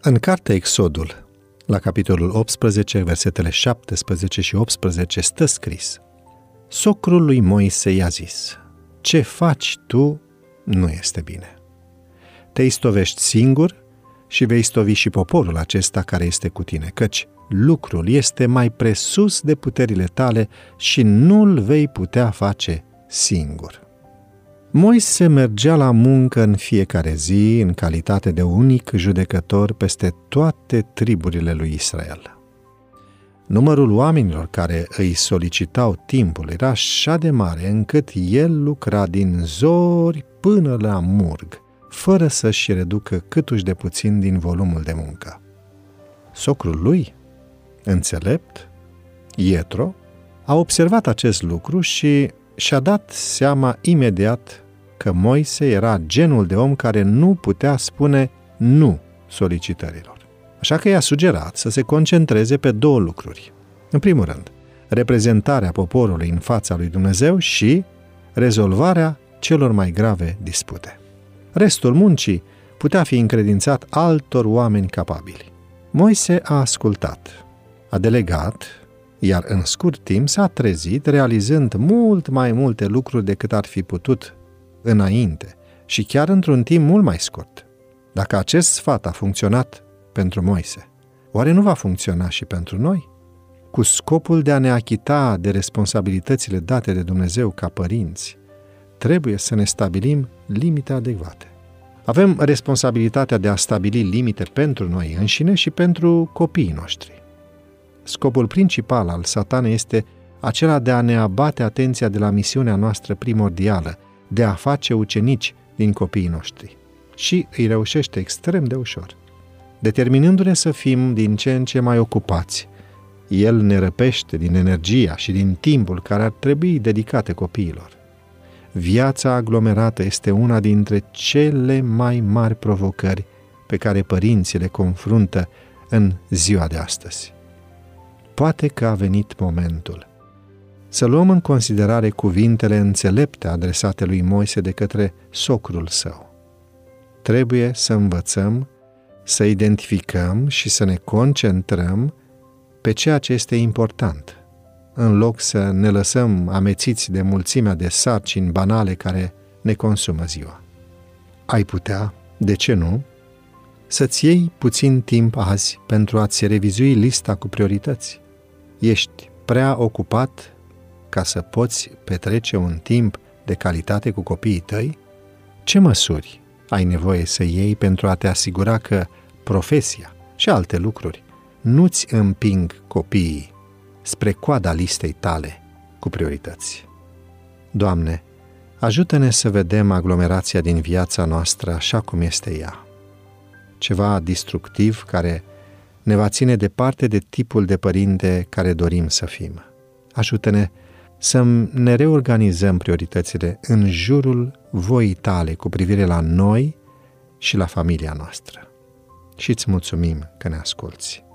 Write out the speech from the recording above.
În cartea Exodul, la capitolul 18, versetele 17 și 18, stă scris Socrul lui Moise i-a zis, Ce faci tu nu este bine. Te istovești singur și vei stovi și poporul acesta care este cu tine, căci lucrul este mai presus de puterile tale și nu-l vei putea face singur. Moise mergea la muncă în fiecare zi în calitate de unic judecător peste toate triburile lui Israel. Numărul oamenilor care îi solicitau timpul era așa de mare încât el lucra din zori până la murg, fără să-și reducă câtuși de puțin din volumul de muncă. Socrul lui, înțelept, Ietro, a observat acest lucru și și-a dat seama imediat că Moise era genul de om care nu putea spune nu solicitărilor. Așa că i-a sugerat să se concentreze pe două lucruri. În primul rând, reprezentarea poporului în fața lui Dumnezeu și rezolvarea celor mai grave dispute. Restul muncii putea fi încredințat altor oameni capabili. Moise a ascultat, a delegat, iar în scurt timp s-a trezit realizând mult mai multe lucruri decât ar fi putut înainte și chiar într-un timp mult mai scurt. Dacă acest sfat a funcționat pentru Moise, oare nu va funcționa și pentru noi? Cu scopul de a ne achita de responsabilitățile date de Dumnezeu ca părinți, trebuie să ne stabilim limite adecvate. Avem responsabilitatea de a stabili limite pentru noi înșine și pentru copiii noștri. Scopul principal al satanei este acela de a ne abate atenția de la misiunea noastră primordială, de a face ucenici din copiii noștri. Și îi reușește extrem de ușor. Determinându-ne să fim din ce în ce mai ocupați, el ne răpește din energia și din timpul care ar trebui dedicate copiilor. Viața aglomerată este una dintre cele mai mari provocări pe care părinții le confruntă în ziua de astăzi. Poate că a venit momentul să luăm în considerare cuvintele înțelepte adresate lui Moise de către socrul său. Trebuie să învățăm, să identificăm și să ne concentrăm pe ceea ce este important, în loc să ne lăsăm amețiți de mulțimea de sarcini banale care ne consumă ziua. Ai putea, de ce nu, să-ți iei puțin timp azi pentru a-ți revizui lista cu priorități. Ești prea ocupat ca să poți petrece un timp de calitate cu copiii tăi? Ce măsuri ai nevoie să iei pentru a te asigura că profesia și alte lucruri nu-ți împing copiii spre coada listei tale cu priorități? Doamne, ajută-ne să vedem aglomerația din viața noastră așa cum este ea. Ceva destructiv care ne va ține departe de tipul de părinte care dorim să fim. Ajută-ne să ne reorganizăm prioritățile în jurul voii tale cu privire la noi și la familia noastră. Și îți mulțumim că ne asculți.